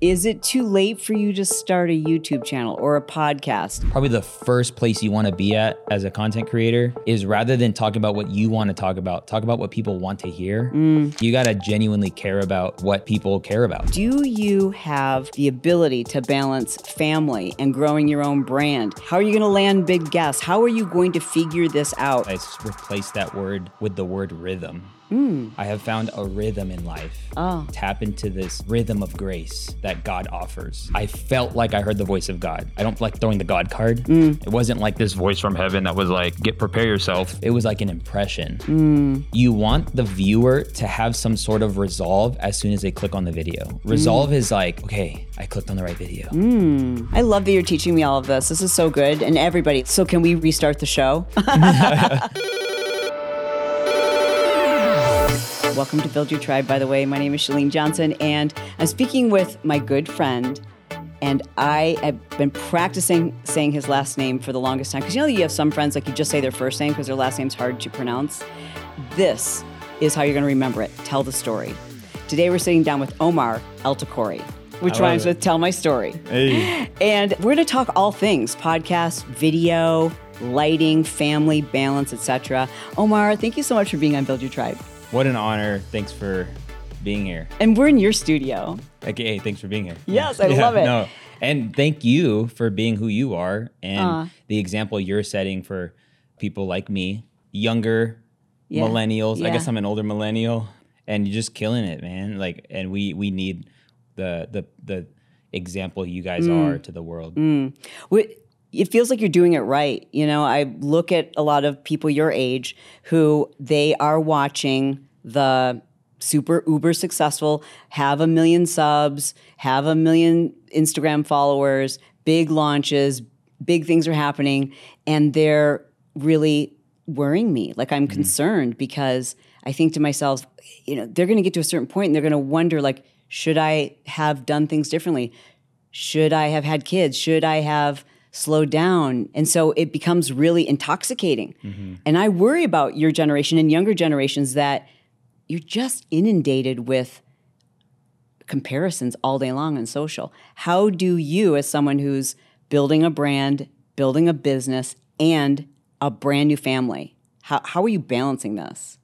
Is it too late for you to start a YouTube channel or a podcast? Probably the first place you want to be at as a content creator is rather than talk about what you want to talk about, talk about what people want to hear. Mm. You got to genuinely care about what people care about. Do you have the ability to balance family and growing your own brand? How are you going to land big guests? How are you going to figure this out? I replaced that word with the word rhythm. I have found a rhythm in life. Oh. Tap into this rhythm of grace that God offers. I felt like I heard the voice of God. I don't like throwing the God card. Mm. It wasn't like this voice from heaven that was like, get prepare yourself. It was like an impression. Mm. You want the viewer to have some sort of resolve as soon as they click on the video. Resolve mm. is like, okay, I clicked on the right video. I love that you're teaching me all of this. This is so good. And everybody, so can we restart the show? Welcome to Build Your Tribe, by the way. My name is Chalene Johnson, and I'm speaking with my good friend. And I have been practicing saying his last name for the longest time. Because you know, you have some friends, like you just say their first name because their last name's hard to pronounce. This is how you're going to remember it. Tell the story. Today, we're sitting down with Omar El-Takrori, which rhymes it. with Tell My Story. Hey. And we're going to talk all things podcast, video, lighting, family, balance, etc. Omar, thank you so much for being on Build Your Tribe. What an honor. Thanks for being here. And we're in your studio. Okay, hey, thanks for being here. Yes, I love it. No, and thank you for being who you are and Aw. the example you're setting for people like me, younger Yeah, millennials. I guess I'm an older millennial, and you're just killing it, man. Like, and we we need the the the example you guys Mm. are to the world. Wh- It feels like you're doing it right. You know, I look at a lot of people your age who they are watching the super uber successful, have a million subs, have a million Instagram followers, big launches, big things are happening, and they're really worrying me. Like I'm mm-hmm. concerned because I think to myself, you know, they're going to get to a certain point and they're going to wonder like should I have done things differently? should I have had kids? Should I have slowed down? And so it becomes really intoxicating. Mm-hmm. And I worry about your generation and younger generations that you're just inundated with comparisons all day long on social. How do you, as someone who's building a brand, building a business, and a brand new family, how, how are you balancing this?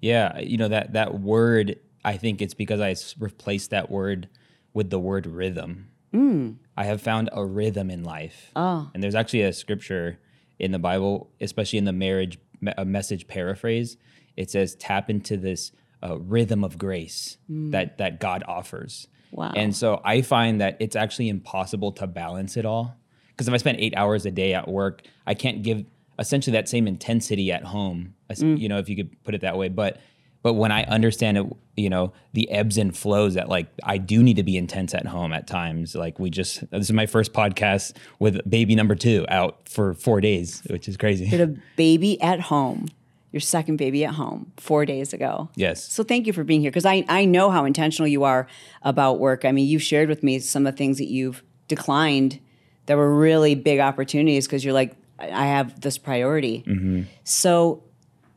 Yeah, you know that that word. I think it's because I replaced that word with the word rhythm. Mm. I have found a rhythm in life. Oh. And there's actually a scripture in the Bible, especially in the marriage a message paraphrase. It says, "Tap into this uh, rhythm of grace that that God offers." Wow. And so I find that it's actually impossible to balance it all. Because if I spend eight hours a day at work, I can't give essentially that same intensity at home. as- You know, if you could put it that way. But but when I understand it, you know, the ebbs and flows that like I do need to be intense at home at times. Like we just this is my first podcast with baby number two out for four days, which is crazy. Had a baby at home, your second baby at home, four days ago. Yes. So thank you for being here because I, I know how intentional you are about work. I mean, you've shared with me some of the things that you've declined that were really big opportunities because you're like, I I have this priority. Mm-hmm. So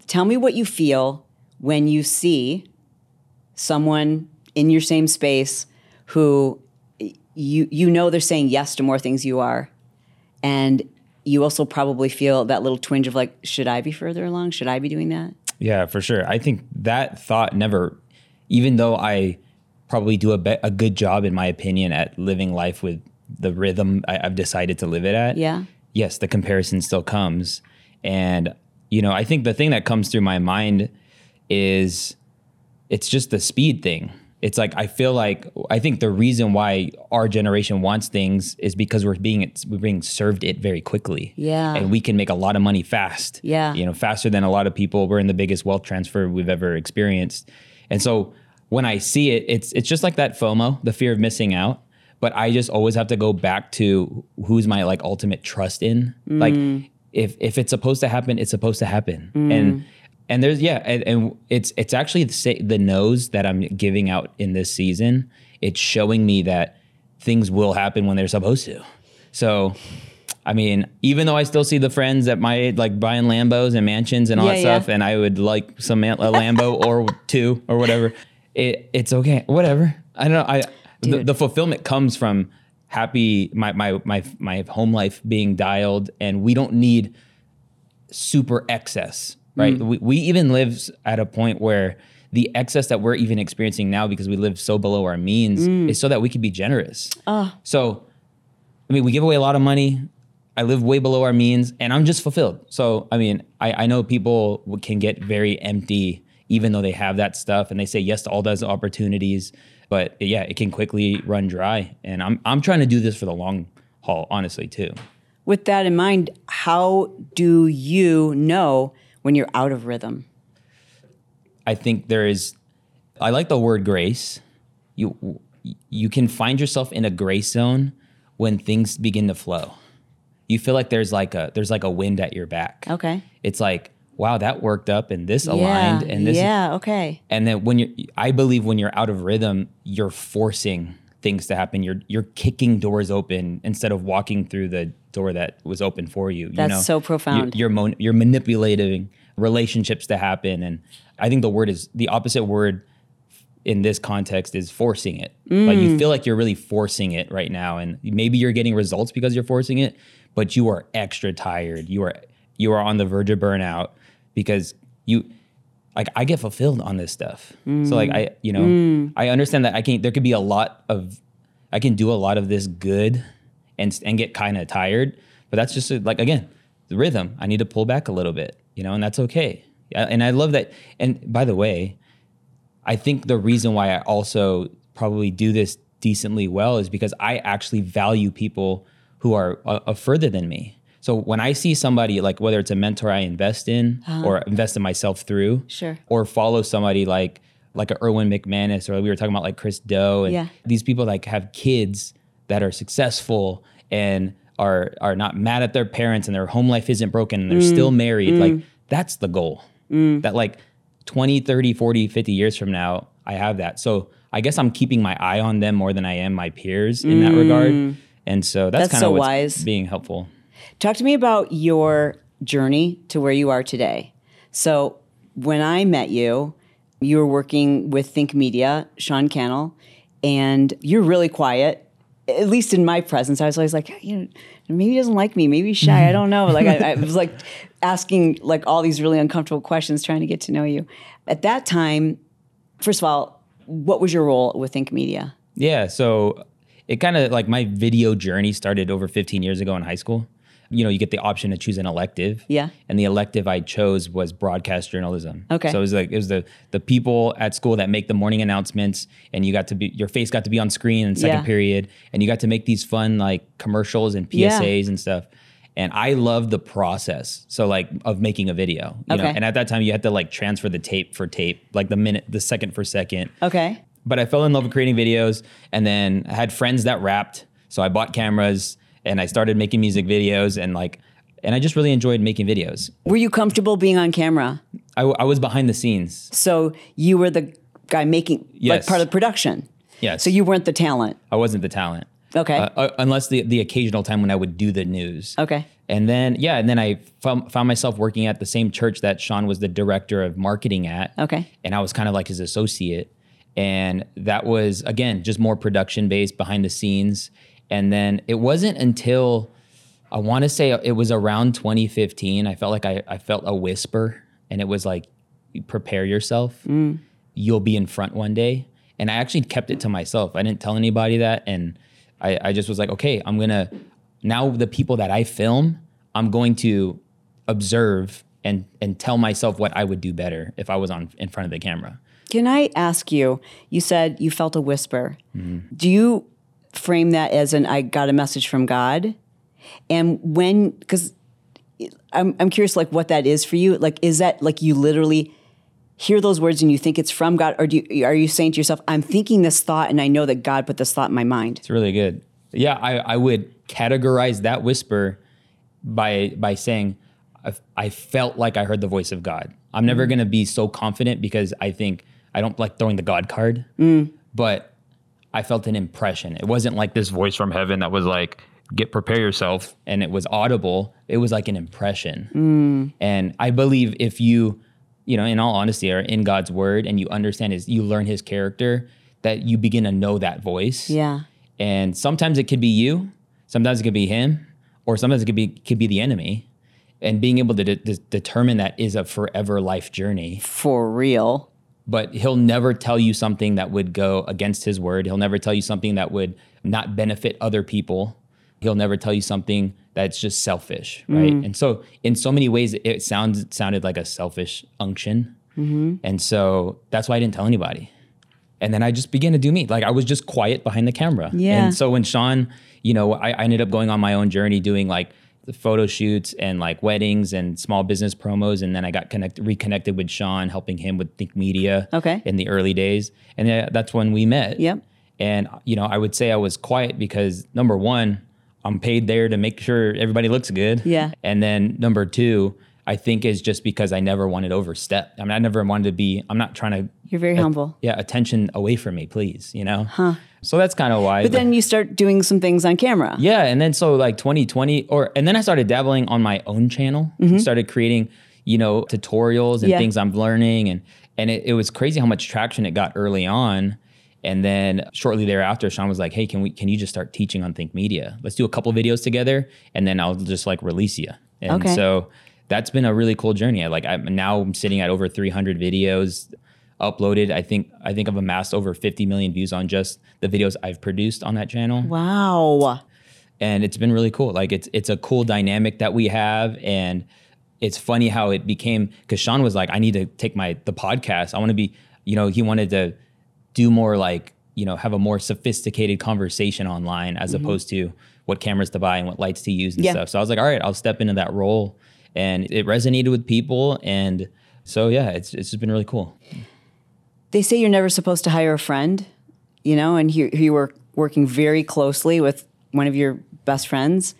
tell me what you feel when you see someone in your same space who you you know they're saying yes to more things you are and you also probably feel that little twinge of like should i be further along should i be doing that Yeah, for sure. I think that thought never, even though I probably do a, be- a good job, in my opinion, at living life with the rhythm I, I've decided to live it at. Yeah. Yes, the comparison still comes. And, you know, I think the thing that comes through my mind is it's just the speed thing. It's like I feel like I think the reason why our generation wants things is because we're being we're being served it very quickly. Yeah. And we can make a lot of money fast. Yeah. You know, faster than a lot of people. We're in the biggest wealth transfer we've ever experienced. And so when I see it, it's it's just like that FOMO, the fear of missing out. But I just always have to go back to who's my like ultimate trust in. Like mm. if if it's supposed to happen, it's supposed to happen. And mm. And there's yeah, and, and it's it's actually the, the nose that I'm giving out in this season. It's showing me that things will happen when they're supposed to. So I mean, even though I still see the friends at my age, like buying Lambos and mansions and all Yeah, that yeah. stuff, and I would like some man- a Lambo or two or whatever, it, it's okay. Whatever. I don't know. I the, the fulfillment comes from happy my my my my home life being dialed, and we don't need super excess, right? Mm. We, we even live at a point where the excess that we're even experiencing now because we live so below our means Mm. is so that we could be generous. Ah. So, I mean, we give away a lot of money. I live way below our means and I'm just fulfilled. So, I mean, I, I know people can get very empty even though they have that stuff and they say yes to all those opportunities. But yeah, it can quickly run dry. And I'm, I'm trying to do this for the long haul, honestly, too. With that in mind, how do you know when you're out of rhythm? I think there is I like the word grace. You you can find yourself in a grace zone when things begin to flow. You feel like there's like a there's like a wind at your back. Okay. It's like, wow, that worked up and this aligned yeah. and this Yeah. Okay. and then when you're I believe when you're out of rhythm, you're forcing things to happen. You're you're kicking doors open instead of walking through the door that was open for you. you That's know? so profound. You're you're, you're manipulating relationships to happen, and I think the word is the opposite word in this context is forcing it. Like Mm. you feel like you're really forcing it right now, and maybe you're getting results because you're forcing it, but you are extra tired. You are you are on the verge of burnout because you like I get fulfilled on this stuff. So like I you know I understand that I can there could be a lot of I can do a lot of this good and and get kind of tired, but that's just like again the rhythm. I need to pull back a little bit, you know, and that's okay. And I love that. And by the way, I think the reason why I also probably do this decently well is because I actually value people who are uh, uh, further than me. So when I see somebody like whether it's a mentor I invest in or invest in myself through, Uh-huh. Sure. or follow somebody like like a Erwin McManus or we were talking about like Chris Do and Yeah. these people like have kids that are successful and are are not mad at their parents and their home life isn't broken and they're Mm. still married like that's the goal that like 20 30 40 50 years from now i have that so i guess i'm keeping my eye on them more than i am my peers in that regard and so that's, Mm. That's kind so of what's wise. being helpful Talk to me about your journey to where you are today. So, when I met you, you were working with Think Media, Sean Cannell, and you're really quiet. At least in my presence, I was always like, you know, maybe he doesn't like me, maybe he's shy. I mm-hmm. don't know. Like I, I was like asking like all these really uncomfortable questions, trying to get to know you. At that time, first of all, what was your role with Think Media? Yeah, so it kind of like my video journey started over 15 years ago in high school. You know, you get the option to choose an elective. Yeah. And the elective I chose was broadcast journalism. Okay. So it was like it was the the people at school that make the morning announcements and you got to be your face got to be on screen in second Yeah. period and you got to make these fun like commercials and Yeah. PSAs and stuff. And I loved the process. So like of making a video. You know, Okay. and at that time you had to like transfer the tape for tape, like the minute the second for second Okay. but I fell in love with creating videos and then I had friends that rapped. So I bought cameras and I started making music videos and like, and I just really enjoyed making videos. Were you comfortable being on camera? I, w- I was behind the scenes. So you were the guy making like part of the production. Yes. So you weren't the talent. I wasn't the talent. Okay. Uh, uh, unless the, the occasional time when I would do the news. Okay. And then, yeah, and then I found, found myself working at the same church that Sean was the director of marketing at. Okay. And I was kind of like his associate. And that was, again, just more production based behind the scenes. And then it wasn't until I want to say it was around 2015, I felt like I, I felt a whisper. And it was like, prepare yourself. You'll be in front one day. And I actually kept it to myself. I didn't tell anybody that. And I, I just was like, okay, I'm going to, now the people that I film, I'm going to observe and, and tell myself what I would do better if I was on in front of the camera. Can I ask you? You said you felt a whisper. Mm-hmm. Do you frame that as an I got a message from God? And when, because I'm, I'm curious, like what that is for you. Like, is that like you literally hear those words and you think it's from God, or do you, are you saying to yourself, I'm thinking this thought and I know that God put this thought in my mind? It's really good. Yeah, I, I would categorize that whisper by by saying I, I felt like I heard the voice of God. I'm never Mm. going to be so confident because I think I don't like throwing the God card, Mm. but I felt an impression. It wasn't like this voice from heaven that was like, "Get prepare yourself," and it was audible. It was like an impression, Mm. and I believe if you, you know, in all honesty, are in God's word and you understand His, you learn His character, that you begin to know that voice. Yeah. And sometimes it could be you, sometimes it could be him, or sometimes it could be could be the enemy. And being able to de- de- determine that is a forever life journey. For real. But he'll never tell you something that would go against his word. He'll never tell you something that would not benefit other people. He'll never tell you something that's just selfish, right? Mm. And so, in so many ways, it sounds it sounded like a selfish unction, mm-hmm. and so that's why I didn't tell anybody. And then I just began to do me. Like I was just quiet behind the camera. Yeah. And so when Sean, you know, I, I ended up going on my own journey doing like the photo shoots and like weddings and small business promos. And then I got connected, reconnected with Sean, helping him with Think Media. Okay. In the early days. And that's when we met. Yep. And, you know, I would say I was quiet because number one, I'm paid there to make sure everybody looks good. Yeah. And then number two, I think is just because I never wanted to overstep. I mean, I never wanted to be, I'm not trying to You're very humble. yeah, attention away from me, please, you know? Huh. So that's kind of why. But then you start doing some things on camera. yeah, and then so like 2020 or and then I started dabbling on my own channel. Mm-hmm. Started creating, you know, tutorials and Yeah. things I'm learning and and it, it was crazy how much traction it got early on. And then shortly thereafter, Sean was like, "Hey, can we? Can you just start teaching on Think Media? Let's do a couple videos together, and then I'll just like release you." And Okay. so that's been a really cool journey. I like I'm now I'm sitting at over 300 videos uploaded. I think I think I've amassed over 50 million views on just the videos I've produced on that channel Wow. and it's been really cool. Like it's it's a cool dynamic that we have, and it's funny how it became because Sean was like, I need to take my the podcast. I want to be, you know, he wanted to do more like you know have a more sophisticated conversation online as mm-hmm. opposed to what cameras to buy and what lights to use and Yeah. stuff. So I was like, all right, I'll step into that role, and it resonated with people, and so yeah, it's it's just been really cool. They say you're never supposed to hire a friend, you know, and here you were working very closely with one of your best friends.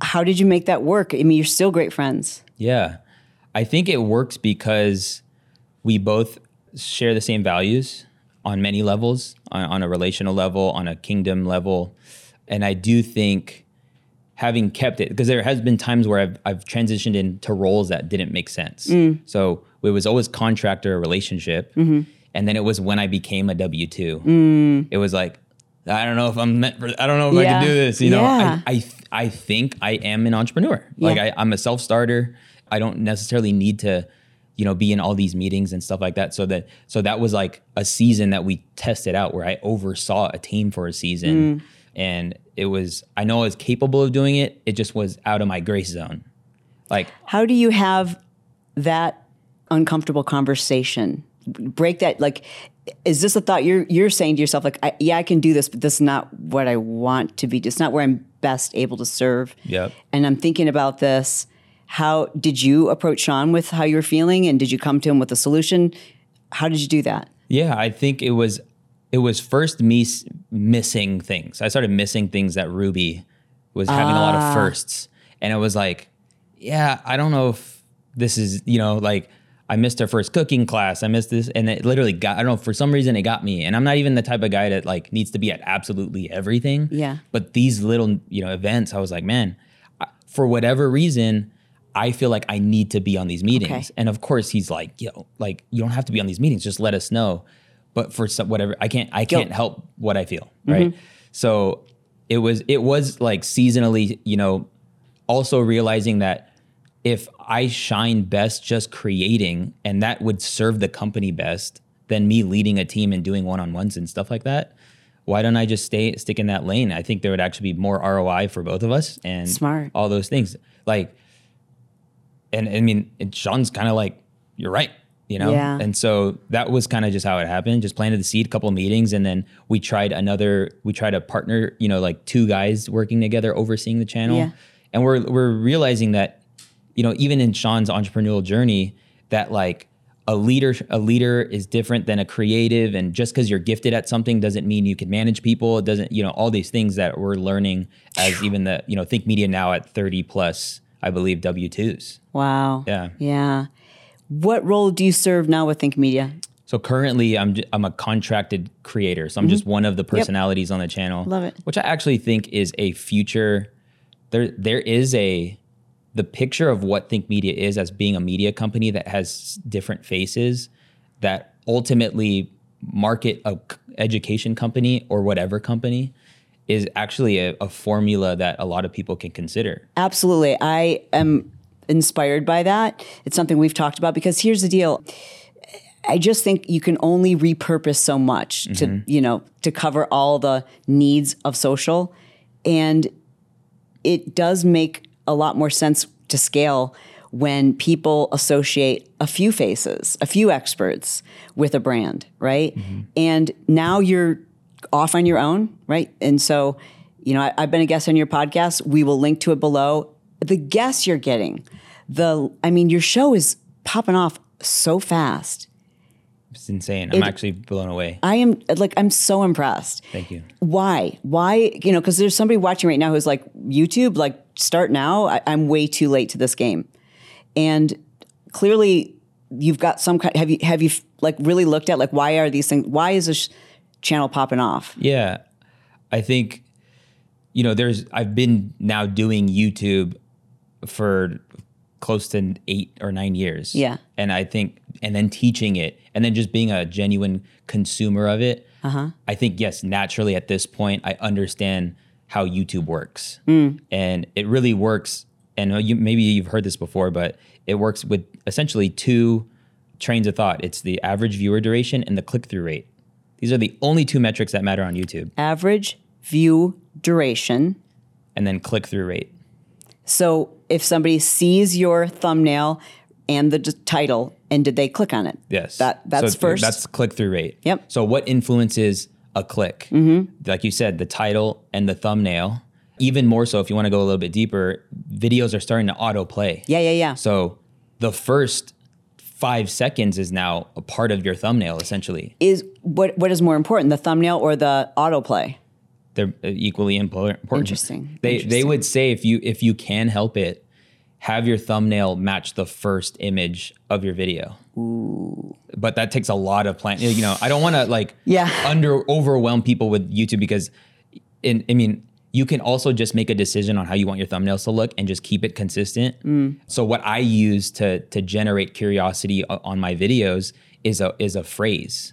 How did you make that work? I mean, you're still great friends. Yeah. I think it works because we both share the same values on many levels, on, on a relational level, on a kingdom level. And I do think having kept it, because there has been times where I've, I've transitioned into roles that didn't make sense. Mm. So it was always contractor relationship. Mm-hmm. And then it was when I became a W 2. Mm. It was like, I don't know if I'm meant for, I don't know if I Yeah. can do this. You know, Yeah. I, I, I think I am an entrepreneur. Like Yeah. I, I'm a self starter. I don't necessarily need to, you know, be in all these meetings and stuff like that. So that so that was like a season that we tested out where I oversaw a team for a season, mm. and it was I know I was capable of doing it. It just was out of my grace zone. Like How do you have that uncomfortable conversation? Break that like is this a thought you're you're saying to yourself like I, yeah I can do this but this is not what I want to be it's not where I'm best able to serve. Yeah and I'm thinking about this how did you approach Sean with how you're feeling and did you come to him with a solution? How did you do that? Yeah, I think it was it was first me s- missing things. I started missing things that Ruby was having a lot of ah. firsts, and it was like, yeah, I don't know if this is you know like I missed her first cooking class. I missed this, and it literally got I don't know for some reason it got me. And I'm not even the type of guy that like needs to be at absolutely everything. Yeah. But these little you know events, I was like, man, for whatever reason. I feel like I need to be on these meetings. Okay. And of course he's like, yo, like you don't have to be on these meetings, just let us know. But for some whatever, I can't I can't help what I feel, right? Mm-hmm. So it was it was like seasonally, you know, also realizing that if I shine best just creating and that would serve the company best than me leading a team and doing one-on-ones and stuff like that, why don't I just stay stick in that lane? I think there would actually be more ROI for both of us and Smart. all those things. Like and I mean, and Sean's kind of like, you're right, you know? Yeah. And so that was kind of just how it happened. Just planted the seed, a couple of meetings, and then we tried another, we tried a partner, you know, like two guys working together overseeing the channel. Yeah. And we're we're realizing that, you know, even in Sean's entrepreneurial journey, that like a leader a leader is different than a creative and just because you're gifted at something doesn't mean you can manage people it doesn't you know all these things that we're learning as even the you know think media now at 30 plus i believe w2s wow Yeah. yeah what role do you serve now with Think Media So currently, I'm i'm a contracted creator. So I'm just one of the personalities on the channel. Mm-hmm. Love it. Which I actually think is a future. There there is a the picture of what Think Media is as being a media company that has different faces that ultimately market a, education company or whatever company is actually a, a formula that a lot of people can consider. Absolutely. I am inspired by that. It's something we've talked about because here's the deal. I just think you can only repurpose so much to, mm-hmm. you know, to cover all the needs of social. And it does make a lot more sense to scale when people associate a few faces, a few experts with a brand, right? Mm-hmm. And now you're off on your own, right? And so, you know, I, I've been a guest on your podcast. We will link to it below. The guests you're getting, the, I mean, your show is popping off so fast. It's insane. I'm actually blown away. I am like, I'm so impressed. Thank you. Why? Why? You know, because there's somebody watching right now who's like, YouTube, like, start now. I, I'm way too late to this game. And clearly, you've got some kind. Have you have you like really looked at like why are these things? Why is this channel popping off? Yeah. I think, you know, there's, I've been now doing YouTube for close to eight or nine years. Yeah. And I think, and then teaching it and then just being a genuine consumer of it. Uh-huh. I think, yes, naturally at this point, I understand how YouTube works. And it really works. And you, maybe you've heard this before, but it works with essentially two trains of thought it's the average viewer duration and the click through rate. These are the only two metrics that matter on YouTube, Average view duration. and then click through rate. So if somebody sees your thumbnail and the d- title, and did they click on it? Yes. That that's So first. That's click through rate. Yep. So what influences a click? Mm-hmm. Like you said, the title and the thumbnail. Even more so, if you want to go a little bit deeper, videos are starting to autoplay. yeah, yeah, yeah. So the first five seconds is now a part of your thumbnail, essentially. Is what what is more important, the thumbnail or the autoplay? They're uh, equally important. Interesting. They they would say if you if you can help it, have your thumbnail match the first image of your video. Ooh. But that takes a lot of plan. You know, I don't want to like Yeah. under overwhelm people with YouTube because, in I mean, you can also just make a decision on how you want your thumbnails to look and just keep it consistent. Mm. So what I use to to generate curiosity on my videos is a is a phrase.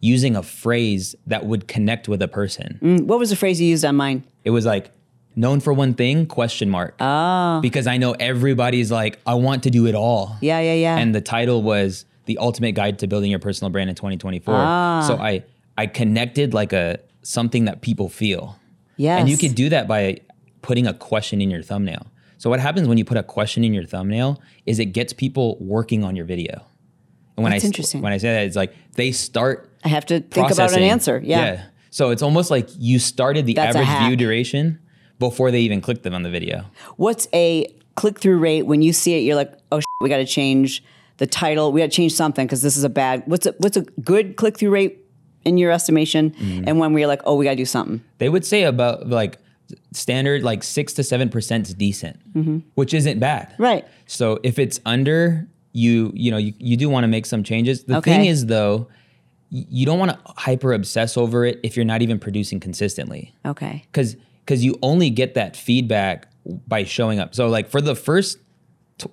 Using a phrase that would connect with a person. Mm, What was the phrase you used on mine? It was like known for one thing question mark. Oh. Because I know everybody's like I want to do it all. Yeah, yeah, yeah. And the title was The Ultimate Guide to Building Your Personal Brand in 2024. Ah. So I I connected like a something that people feel. yeah And you could do that by putting a question in your thumbnail. So what happens when you put a question in your thumbnail is it gets people working on your video. And when That's I interesting. when I say that it's like they start I have to think about an answer. Yeah. yeah. So it's almost like you started the That's average view duration before they even click them on the video. What's a click through rate when you see it? You're like, oh, shit, we got to change the title. We got to change something because this is a bad. What's a what's a good click through rate in your estimation? Mm-hmm. And when we're like, oh, we got to do something. They would say about like standard like six to seven percent is decent, which isn't bad. Mm-hmm. Right. So if it's under, you you know you, you do want to make some changes. The Okay. thing is though, you don't want to hyper obsess over it if you're not even producing consistently. Okay. because because you only get that feedback by showing up. So like for the first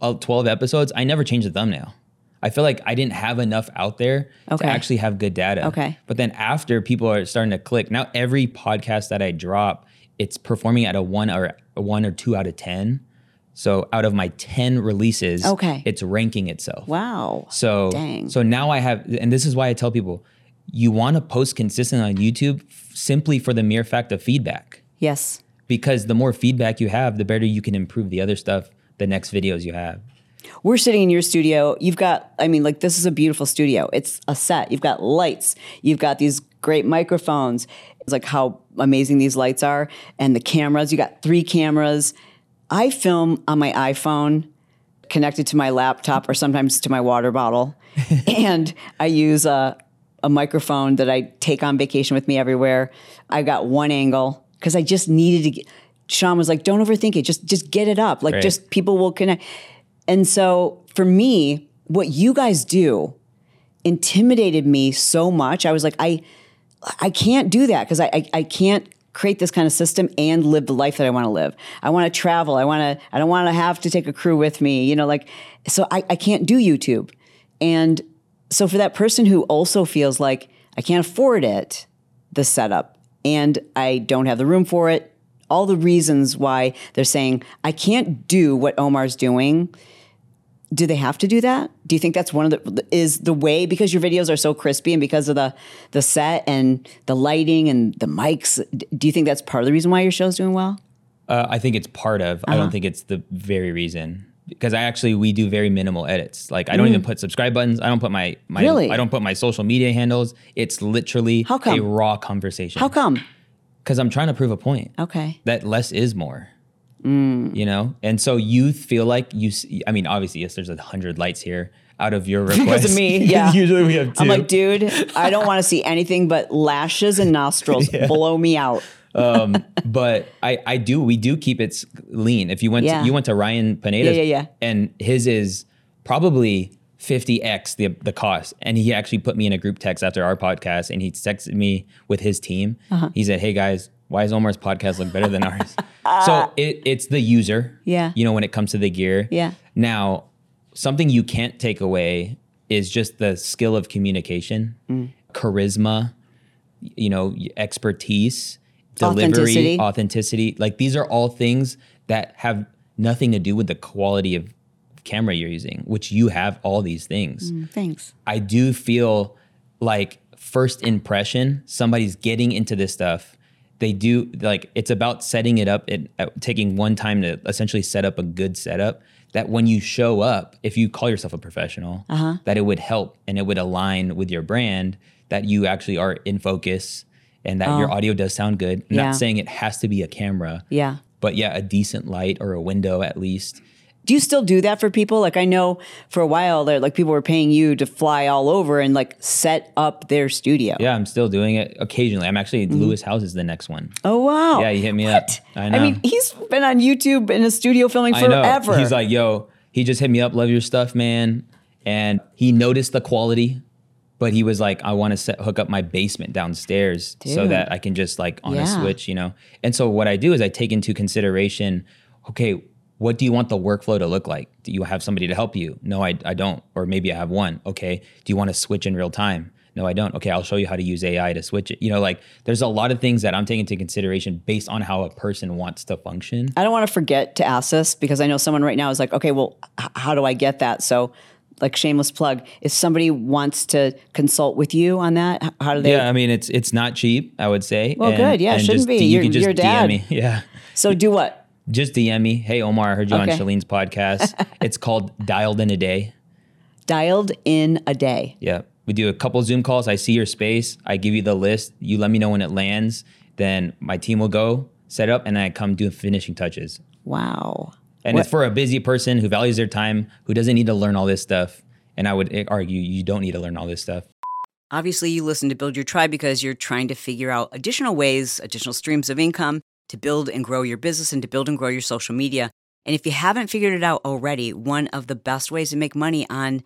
uh, 12 episodes, I never changed the thumbnail. I feel like I didn't have enough out there Okay. to actually have good data. Okay. But then after people are starting to click, now every podcast that I drop, it's performing at a one or a one or two out of 10. So out of my 10 releases, Okay. it's ranking itself. Wow. So Dang. so now I have, and this is why I tell people, you want to post consistently on YouTube simply for the mere fact of feedback Yes. because the more feedback you have, the better you can improve the other stuff, the next videos you have. We're sitting in your studio. You've got, I mean, like, this is a beautiful studio. It's a set. You've got lights. You've got these great microphones. It's like how amazing these lights are. And the cameras. You got three cameras. I film on my iPhone connected to my laptop or sometimes to my water bottle. and I use a, a microphone that I take on vacation with me everywhere. I've got one angle because I just needed to get, Sean was like, don't overthink it. Just, just get it up. Like, Right. just people will connect. And so for me, what you guys do intimidated me so much. I was like, I I can't do that because I, I I can't create this kind of system and live the life that I want to live. I want to travel. I want to I don't want to have to take a crew with me, you know, like so I, I can't do YouTube. And so for that person who also feels like I can't afford it, the setup and I don't have the room for it. All the reasons why they're saying I can't do what Omar's doing. Do they have to do that? Do you think that's one of the is the way because your videos are so crispy and because of the the set and the lighting and the mics? Do you think that's part of the reason why your show's doing well? Uh, I think it's part of. I Uh-huh. don't think it's the very reason because I actually we do very minimal edits. Like I don't even put subscribe buttons. I don't put my my Mm. Really? I don't put my social media handles. It's literally How come? a raw conversation. How come? Because I'm trying to prove a point Okay. that less is more. Mm. You know, and so you feel like you. See, I mean, obviously, yes, there's a hundred lights here out of your request. Because of me, yeah. Usually we have two. I'm like, dude, I don't want to see anything but lashes and nostrils. Blow me out. Um, but I, I do, we do keep it lean. If you went, Yeah. to, you went to Ryan Pineda's, Yeah, yeah, yeah. and his is probably 50x the the cost. And he actually put me in a group text after our podcast, and he texted me with his team. Uh-huh. He said, "Hey guys, why does Omar's podcast look better than ours?" so it, it's the user, Yeah. You know, when it comes to the gear, Yeah. Now, something you can't take away is just the skill of communication, Mm. charisma, you know, expertise. Delivery, authenticity. Like these are all things that have nothing to do with the quality of camera you're using, which you have all these things. Thanks. I do feel like first impression, somebody's getting into this stuff. They do like it's about setting it up and uh, taking one time to essentially set up a good setup. That when you show up, if you call yourself a professional, Uh-huh. that it would help and it would align with your brand. That you actually are in focus and that your oh. audio does sound good. I'm Oh. Yeah. Not saying it has to be a camera, Yeah. but yeah, a decent light or a window at least. Do you still do that for people? Like I know for a while there, like people were paying you to fly all over and like set up their studio. Yeah, I'm still doing it occasionally. I'm actually mm-hmm. Lewis Howes is the next one. Oh wow. Yeah, he hit me up. I know. I mean, he's been on YouTube in a studio filming I know. forever. He's like, yo, he just hit me up, love your stuff, man. And he noticed the quality, but he was like, I want to set hook up my basement downstairs so that I can just like on Yeah. a switch, you know. And so what I do is I take into consideration, okay, what do you want the workflow to look like? Do you have somebody to help you? No, I, I don't. Or maybe I have one. Okay. Do you want to switch in real time? No, I don't. Okay, I'll show you how to use AI to switch it. You know, like there's a lot of things that I'm taking into consideration based on how a person wants to function. I don't want to forget to ask this because I know someone right now is like, okay, well, h- how do I get that? So, like, shameless plug. If somebody wants to consult with you on that, how do they? Yeah, I mean it's it's not cheap. I would say. Well, good. Yeah, it shouldn't just, be. You You're- can just you're DM me. Yeah, So do what? just DM me. Hey Omar, I heard you Okay. on Chalene's podcast. it's called Dialed in a Day. Dialed in a day. Yeah, we do a couple Zoom calls. I see your space. I give you the list. You let me know when it lands. Then my team will go set up, and I come do finishing touches. Wow. And What- it's for a busy person who values their time, who doesn't need to learn all this stuff. And I would argue you don't need to learn all this stuff. Obviously, you listen to Build Your Tribe because you're trying to figure out additional ways, additional streams of income to build and grow your business and to build and grow your social media. And if you haven't figured it out already, one of the best ways to make money on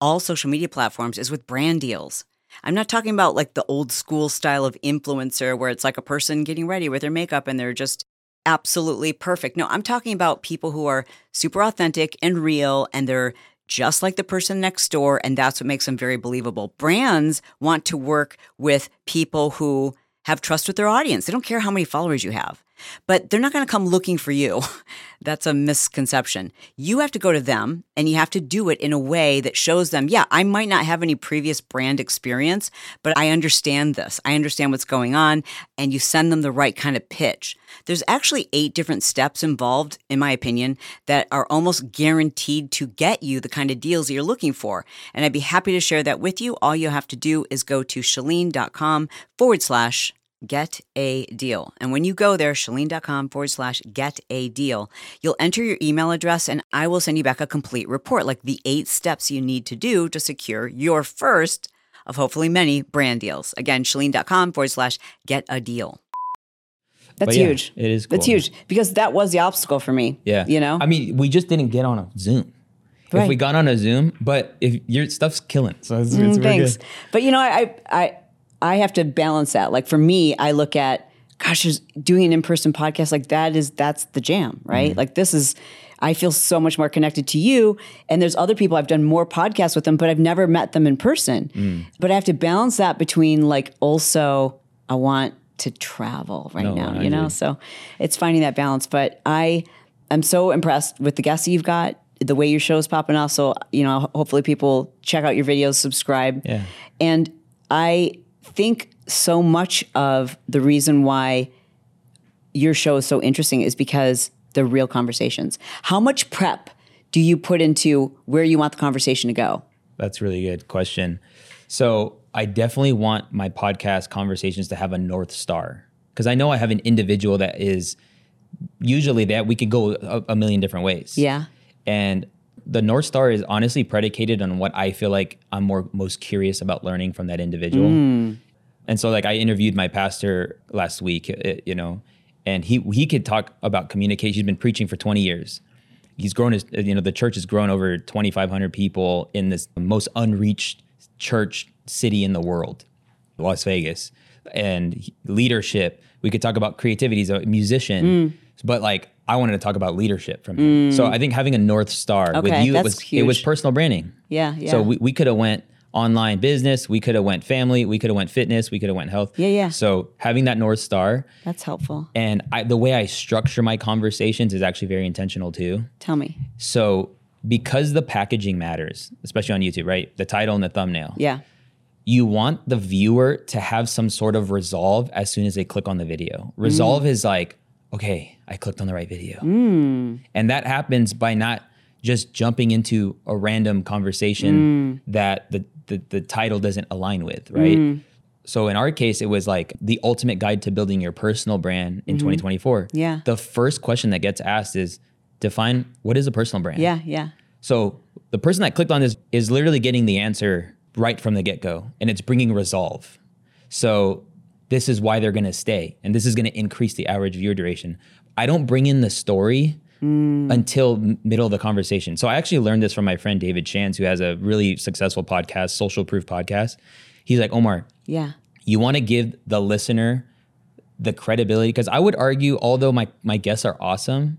all social media platforms is with brand deals. I'm not talking about like the old school style of influencer where it's like a person getting ready with their makeup and they're just absolutely perfect. No, I'm talking about people who are super authentic and real and they're just like the person next door. And that's what makes them very believable. Brands want to work with people who have trust with their audience. They don't care how many followers you have, but they're not going to come looking for you. That's a misconception. You have to go to them and you have to do it in a way that shows them, yeah, I might not have any previous brand experience, but I understand this. I understand what's going on. And you send them the right kind of pitch. There's actually eight different steps involved, in my opinion, that are almost guaranteed to get you the kind of deals that you're looking for. And I'd be happy to share that with you. All you have to do is go to chalene.com forward slash get a deal. And when you go there, chalene.com forward slash get a deal, you'll enter your email address and I will send you back a complete report, like the eight steps you need to do to secure your first of hopefully many brand deals. Again, chalene.com forward slash get a deal. That's yeah, huge. it is That's huge because that was the obstacle for me. Yeah. You know? I mean, we just didn't get on a Zoom. If we got on a Zoom, but if your stuff's killing, so it's, it's Mm, Thanks. good. But you know, I, I I have to balance that. Like for me, I look at gosh, doing an in-person podcast like that is that's the jam, right? Mm-hmm. Like this is I feel so much more connected to you. And there's other people I've done more podcasts with them, but I've never met them in person. Mm. But I have to balance that between like also I want to travel right No, now, I you know? agree. So it's finding that balance. But I am so impressed with the guests you've got, the way your show's popping off. So, you know, hopefully people check out your videos, subscribe. Yeah. And I think so much of the reason why your show is so interesting is because they're real conversations. How much prep do you put into where you want the conversation to go? That's a really good question. So I definitely want my podcast conversations to have a north star because I know I have an individual that is usually that we could go a, a million different ways. Yeah. And the north star is honestly predicated on what I feel like I'm more most curious about learning from that individual. Hmm. And so like I interviewed my pastor last week, uh, you know, and he he could talk about communication. He's been preaching for 20 years. He's grown his you know the church has grown over 2500 people in this most unreached church city in the world, Las Vegas. And leadership, we could talk about creativity. He's a musician, but like I wanted to talk about leadership from him. So I think having a north star with you it was it was personal branding. Yeah, yeah. So we, we could have went online business, we could have went family, we could have went fitness, we could have went health. Yeah, yeah. So having that north star That's helpful. and I, the way I structure my conversations is actually very intentional too. Tell me. So because the packaging matters, especially on YouTube, right? The title and the thumbnail. Yeah. You want the viewer to have some sort of resolve as soon as they click on the video. Resolve Mm. is like, okay, I clicked on the right video. And that happens by not just jumping into a random conversation Mm. that the, the the title doesn't align with, right? So in our case, it was like the ultimate guide to building your personal brand in 2024. Mm-hmm. Yeah. The first question that gets asked is define what is a personal brand? Yeah. Yeah. So the person that clicked on this is literally getting the answer right from the get go, and it's bringing resolve. So this is why they're going to stay, and this is going to increase the average viewer duration. I don't bring in the story Mm. until middle of the conversation. So I actually learned this from my friend David Shands, who has a really successful podcast, Social Proof Podcast. He's like, Omar, Yeah. you want to give the listener the credibility because I would argue, although my my guests are awesome,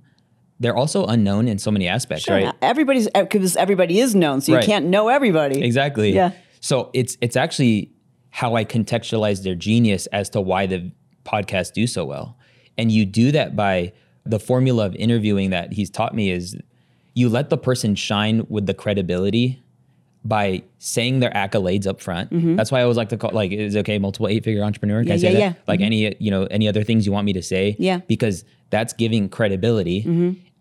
they're also unknown in so many aspects, Sure. right? Everybody's eh, because everybody is known, so you Right. can't know everybody. Exactly. Yeah. So it's it's actually how I contextualize their genius as to why the podcasts do so well. And you do that by the formula of interviewing that he's taught me is you let the person shine with the credibility by saying their accolades up front. That's why I always like to call like is it okay multiple eight figure entrepreneur. Can I Mm-hmm. Say yeah, that? yeah. Like any you know any other things you want me to say? Yeah. Mm-hmm. Because that's giving credibility.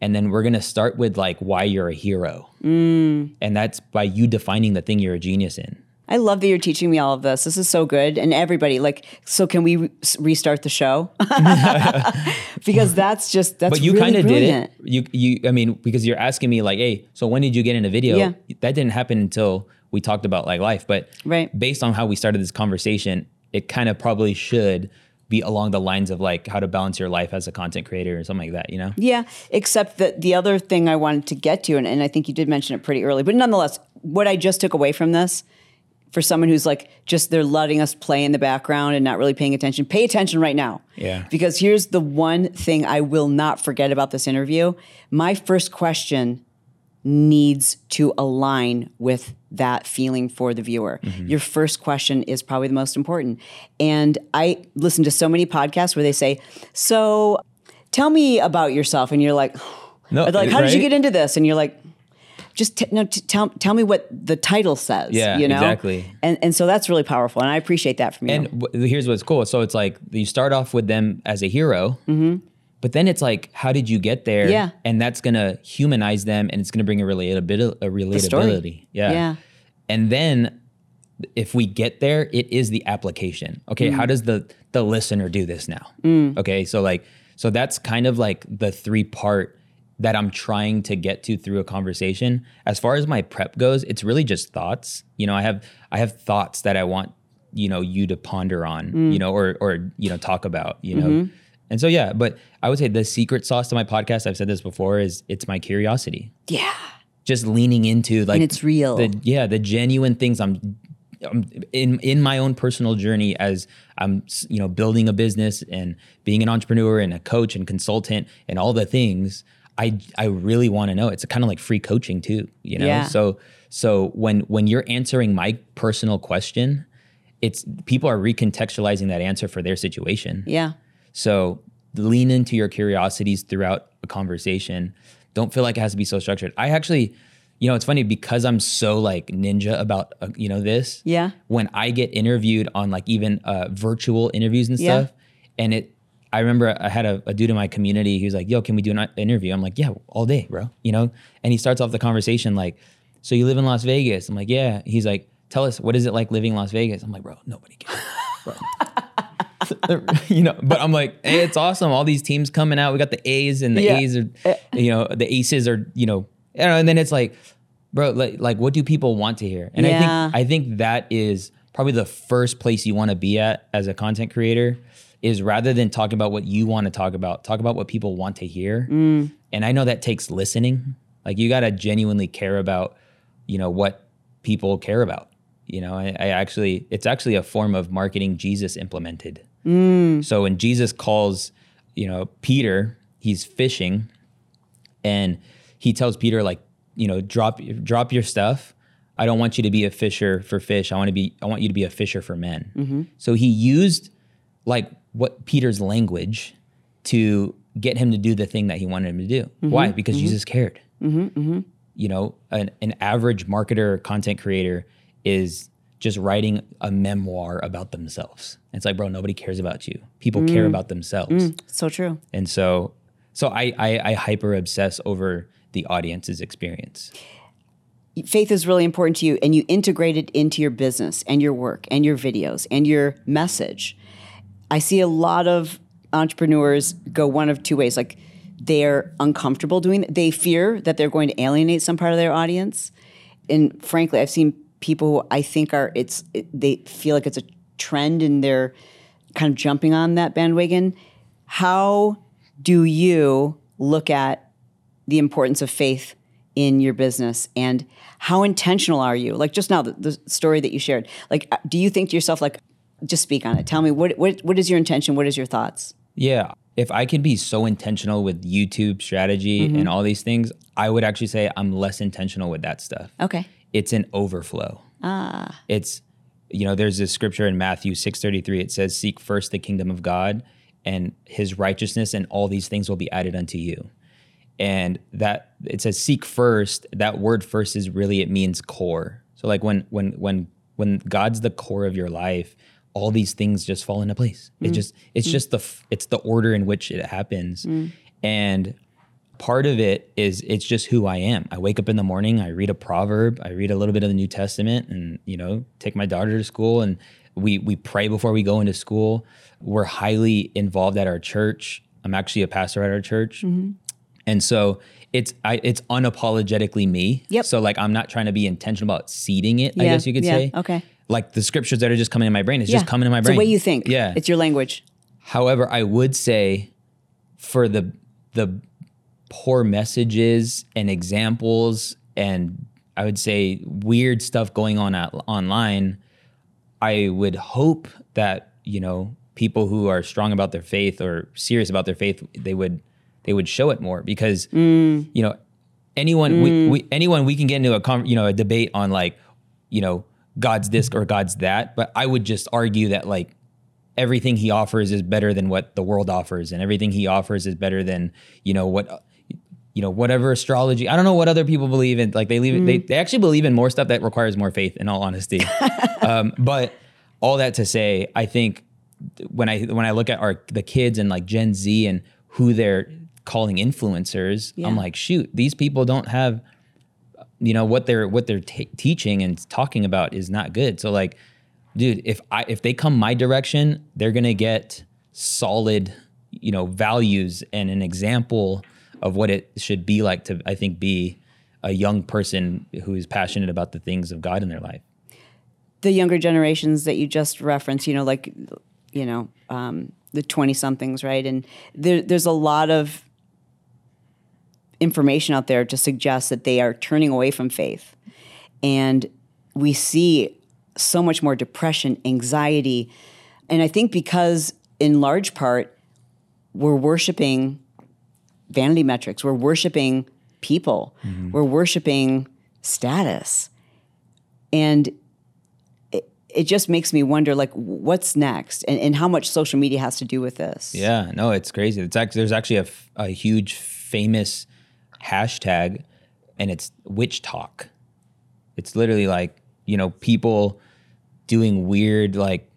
And then we're gonna start with like why you're a hero. Mm. And that's by you defining the thing you're a genius in. I love that you're teaching me all of this. This is so good. And everybody, like, so can we re- restart the show? because that's just that's but you really kind of did it. You you I mean because you're asking me like, hey, so when did you get into video? Yeah. That didn't happen until we talked about like life. But Right. based on how we started this conversation, it kind of probably should be along the lines of like how to balance your life as a content creator or something like that. You know? Yeah, except that the other thing I wanted to get to, and, and I think you did mention it pretty early, but nonetheless, what I just took away from this for someone who's like just they're letting us play in the background and not really paying attention, pay attention right now. Yeah. Because here's the one thing I will not forget about this interview. My first question needs to align with that feeling for the viewer. Mm-hmm. Your first question is probably the most important. And I listen to so many podcasts where they say, So tell me about yourself. And you're like, No, like, how did you get into this? And you're like, just t- no, t- tell tell me what the title says. Yeah, you know exactly. And and so that's really powerful, and I appreciate that from you. And w- here's what's cool. So it's like you start off with them as a hero, but then it's like, how did you get there? Mm-hmm. Yeah. And that's gonna humanize them, and it's gonna bring a relatability. A relatability. Yeah. Yeah. And then if we get there, it is the application. Okay, Mm. how does the the listener do this now? Okay, so like, so that's kind of like the three part that I'm trying to get to through a conversation. As far as my prep goes, it's really just thoughts. You know, I have I have thoughts that I want you know you to ponder on. Mm. You know, or or you know talk about. You know. Mm-hmm. And so yeah, but I would say the secret sauce to my podcast, I've said this before, is it's my curiosity yeah. just leaning into like it's real. the yeah the genuine things i'm, I'm in in my own personal journey as i'm you know building a business and being an entrepreneur and a coach and consultant and all the things i i really want to know it's kind of like free coaching too you know Yeah. so so when when you're answering my personal question it's people are recontextualizing that answer for their situation. Yeah. So lean into your curiosities throughout a conversation. Don't feel like it has to be so structured. I actually, you know, it's funny because I'm so like ninja about uh, you know this. Yeah. When I get interviewed on like even uh, virtual interviews and Yeah. stuff, and it, I remember I had a, a dude in my community. He was like, "Yo, can we do an interview?" I'm like, "Yeah, all day, bro." You know, and he starts off the conversation like, "So you live in Las Vegas?" I'm like, "Yeah." He's like, "Tell us what is it like living in Las Vegas?" I'm like, "Bro, nobody cares." Bro. you know, but I'm like, hey, it's awesome. All these teams coming out. We got the A's and the Yeah. A's are, you know, the aces are, you know, know, and then it's like, bro, like, like what do people want to hear? And Yeah. I think I think that is probably the first place you want to be at as a content creator is rather than talking about what you want to talk about, talk about what people want to hear. Mm. And I know that takes listening. Like you got to genuinely care about, you know, what people care about. You know, I, I actually, it's actually a form of marketing Jesus implemented. So when Jesus calls, you know, Peter, he's fishing, and he tells Peter like, you know, drop drop your stuff. I don't want you to be a fisher for fish. I want to be. I want you to be a fisher for men. So he used like what Peter's language to get him to do the thing that he wanted him to do. Mm-hmm. Why? Because mm-hmm. Jesus cared. Mm-hmm. You know, an, an average marketer, content creator is just writing a memoir about themselves. It's like, bro, nobody cares about you. People care mm. about themselves. Mm. So true. And so, so I, I, I hyper obsess over the audience's experience. faith is really important to you and you integrate it into your business and your work and your videos and your message. I see a lot of entrepreneurs go one of two ways. Like they're uncomfortable doing it. They fear that they're going to alienate some part of their audience. And frankly, I've seen people who I think are it's it, they feel like it's a trend and they're kind of jumping on that bandwagon. How do you look at the importance of faith in your business and how intentional are you like just now the, the story that you shared like uh, do you think to yourself like just speak on it tell me what, what what is your intention what is your thoughts Yeah. If I could be so intentional with YouTube strategy and all these things, I would actually say I'm less intentional with that stuff. okay It's an overflow. Ah. It's you know, there's this scripture in Matthew 6:33 it says seek first the kingdom of God and his righteousness and all these things will be added unto you. And that it says seek first, that word first is really it means core. So like when when when when God's the core of your life, all these things just fall into place. It mm. just it's mm. just the it's the order in which it happens. Mm. And part of it is it's just who I am. I wake up in the morning, I read a proverb, I read a little bit of the New Testament and, you know, take my daughter to school and we we pray before we go into school. We're highly involved at our church. I'm actually a pastor at our church. Mm-hmm. And so it's I it's unapologetically me. Yep. So like I'm not trying to be intentional about seeding it, I guess you could yeah, say. okay. Like the scriptures that are just coming in my brain, it's just coming in my it's brain. the way you think. Yeah. it's your language. However, I would say for the the poor messages and examples and I would say weird stuff going on at, online, I would hope that, you know, people who are strong about their faith or serious about their faith, they would they would show it more because mm. you know, anyone we, mm. we anyone we can get into a con- you know, a debate on like, you know, God's this or God's that, but I would just argue that like everything he offers is better than what the world offers and everything he offers is better than you know what you know whatever astrology i don't know what other people believe in like they leave they, they actually believe in more stuff that requires more faith in all honesty um, but all that to say i think when i when i look at our the kids and like gen z and who they're calling influencers Yeah. i'm like shoot these people don't have you know what they're what they're ta teaching and talking about is not good so like dude if i if they come my direction they're gonna get solid you know values and an example of what it should be like to i think be a young person who is passionate about the things of god in their life the younger generations that you just referenced, you know, like, you know, um, the 20 somethings, right? And there, there's a lot of information out there to suggest that they are turning away from faith. And we see so much more depression, anxiety. And I think because, in large part, we're worshiping vanity metrics, we're worshiping people, mm-hmm. we're worshiping status. And it just makes me wonder like what's next and, and how much social media has to do with this. Yeah, no, it's crazy. It's actually there's actually a, a huge famous hashtag, and it's WitchTok. It's literally like you know people doing weird like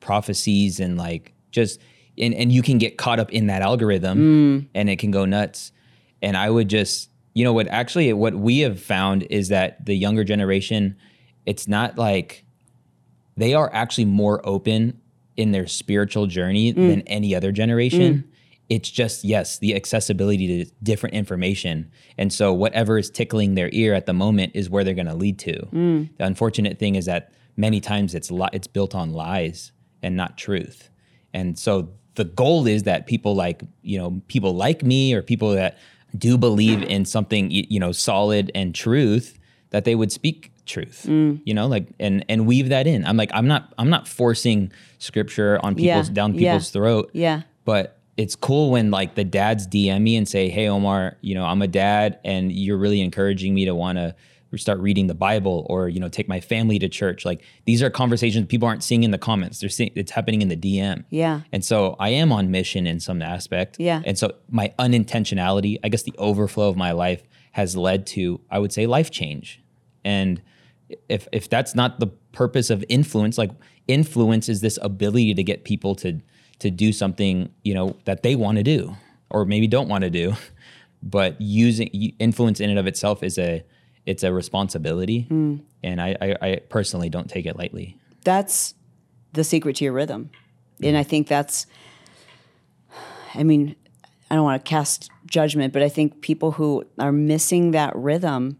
prophecies and like just and and you can get caught up in that algorithm mm. and it can go nuts. And I would just you know what actually what we have found is that the younger generation, it's not like they are actually more open in their spiritual journey mm. than any other generation. Mm. It's just, yes, the accessibility to different information. And so whatever is tickling their ear at the moment is where they're going to lead to. Mm. The unfortunate thing is that many times it's li- it's built on lies and not truth. And so the goal is that people like, you know, people like me or people that do believe in something, you know, solid and truth, that they would speak truth, mm. you know, like, and, and weave that in. I'm like, I'm not, I'm not forcing scripture on Yeah, people's, down yeah, people's throat. Yeah. But it's cool when like the dads DM me and say, Hey, Omar, you know, I'm a dad and you're really encouraging me to want to start reading the Bible or, you know, take my family to church. Like these are conversations people aren't seeing in the comments. They're seeing it's happening in the DM. Yeah. And so I am on mission in some aspect. Yeah. And so my unintentionality, I guess the overflow of my life has led to, I would say, life change. And if if that's not the purpose of influence, like influence is this ability to get people to to do something, you know, that they want to do or maybe don't want to do. But using influence in and of itself is a it's a responsibility. Hmm. And I, I, I personally don't take it lightly. that's the secret to your rhythm. And I think that's, I mean, I don't want to cast judgment, but I think people who are missing that rhythm,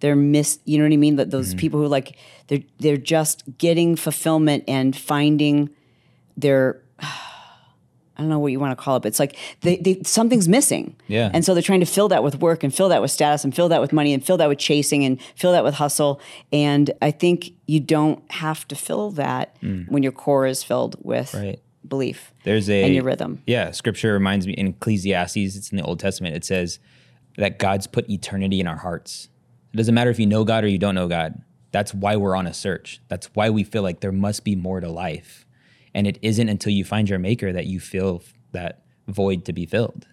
they're miss, you know what I mean? That those hmm. people who like, they're, they're just getting fulfillment and finding their, I don't know what you want to call it, but it's like they, they something's missing. Yeah. And so they're trying to fill that with work and fill that with status and fill that with money and fill that with chasing and fill that with hustle. And I think you don't have to fill that mm. when your core is filled with Right. belief There's a and your rhythm. Yeah, scripture reminds me in Ecclesiastes, it's in the Old Testament, it says that God's put eternity in our hearts. It doesn't matter if you know God or you don't know God. That's why we're on a search. That's why we feel like there must be more to life. And it isn't until you find your maker that you feel that void to be filled.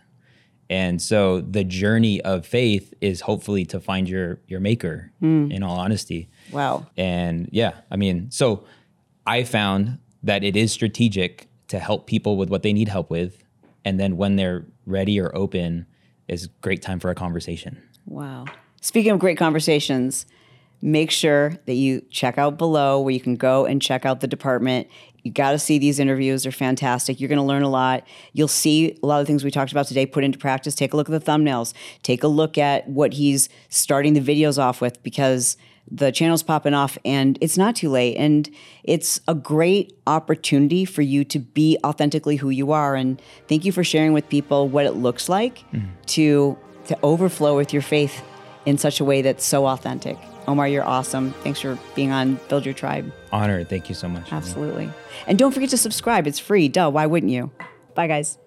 And so the journey of faith is hopefully to find your your maker hmm. in all honesty. Wow. And yeah, I mean, so I found that it is strategic to help people with what they need help with. And then when they're ready or open, is great time for a conversation. Wow. Speaking of great conversations, make sure that you check out below where you can go and check out the department. You got to see these interviews. They're fantastic. You're going to learn a lot. You'll see a lot of the things we talked about today put into practice. Take a look at the thumbnails. Take a look at what he's starting the videos off with because the channel's popping off and it's not too late. And it's a great opportunity for you to be authentically who you are. And thank you for sharing with people what it looks like mm-hmm. to to overflow with your faith in such a way that's so authentic. Omar, you're awesome. Thanks for being on Build Your Tribe. Honored. Thank you so much. Absolutely. And don't forget to subscribe. It's free. Duh. Why wouldn't you? Bye, guys.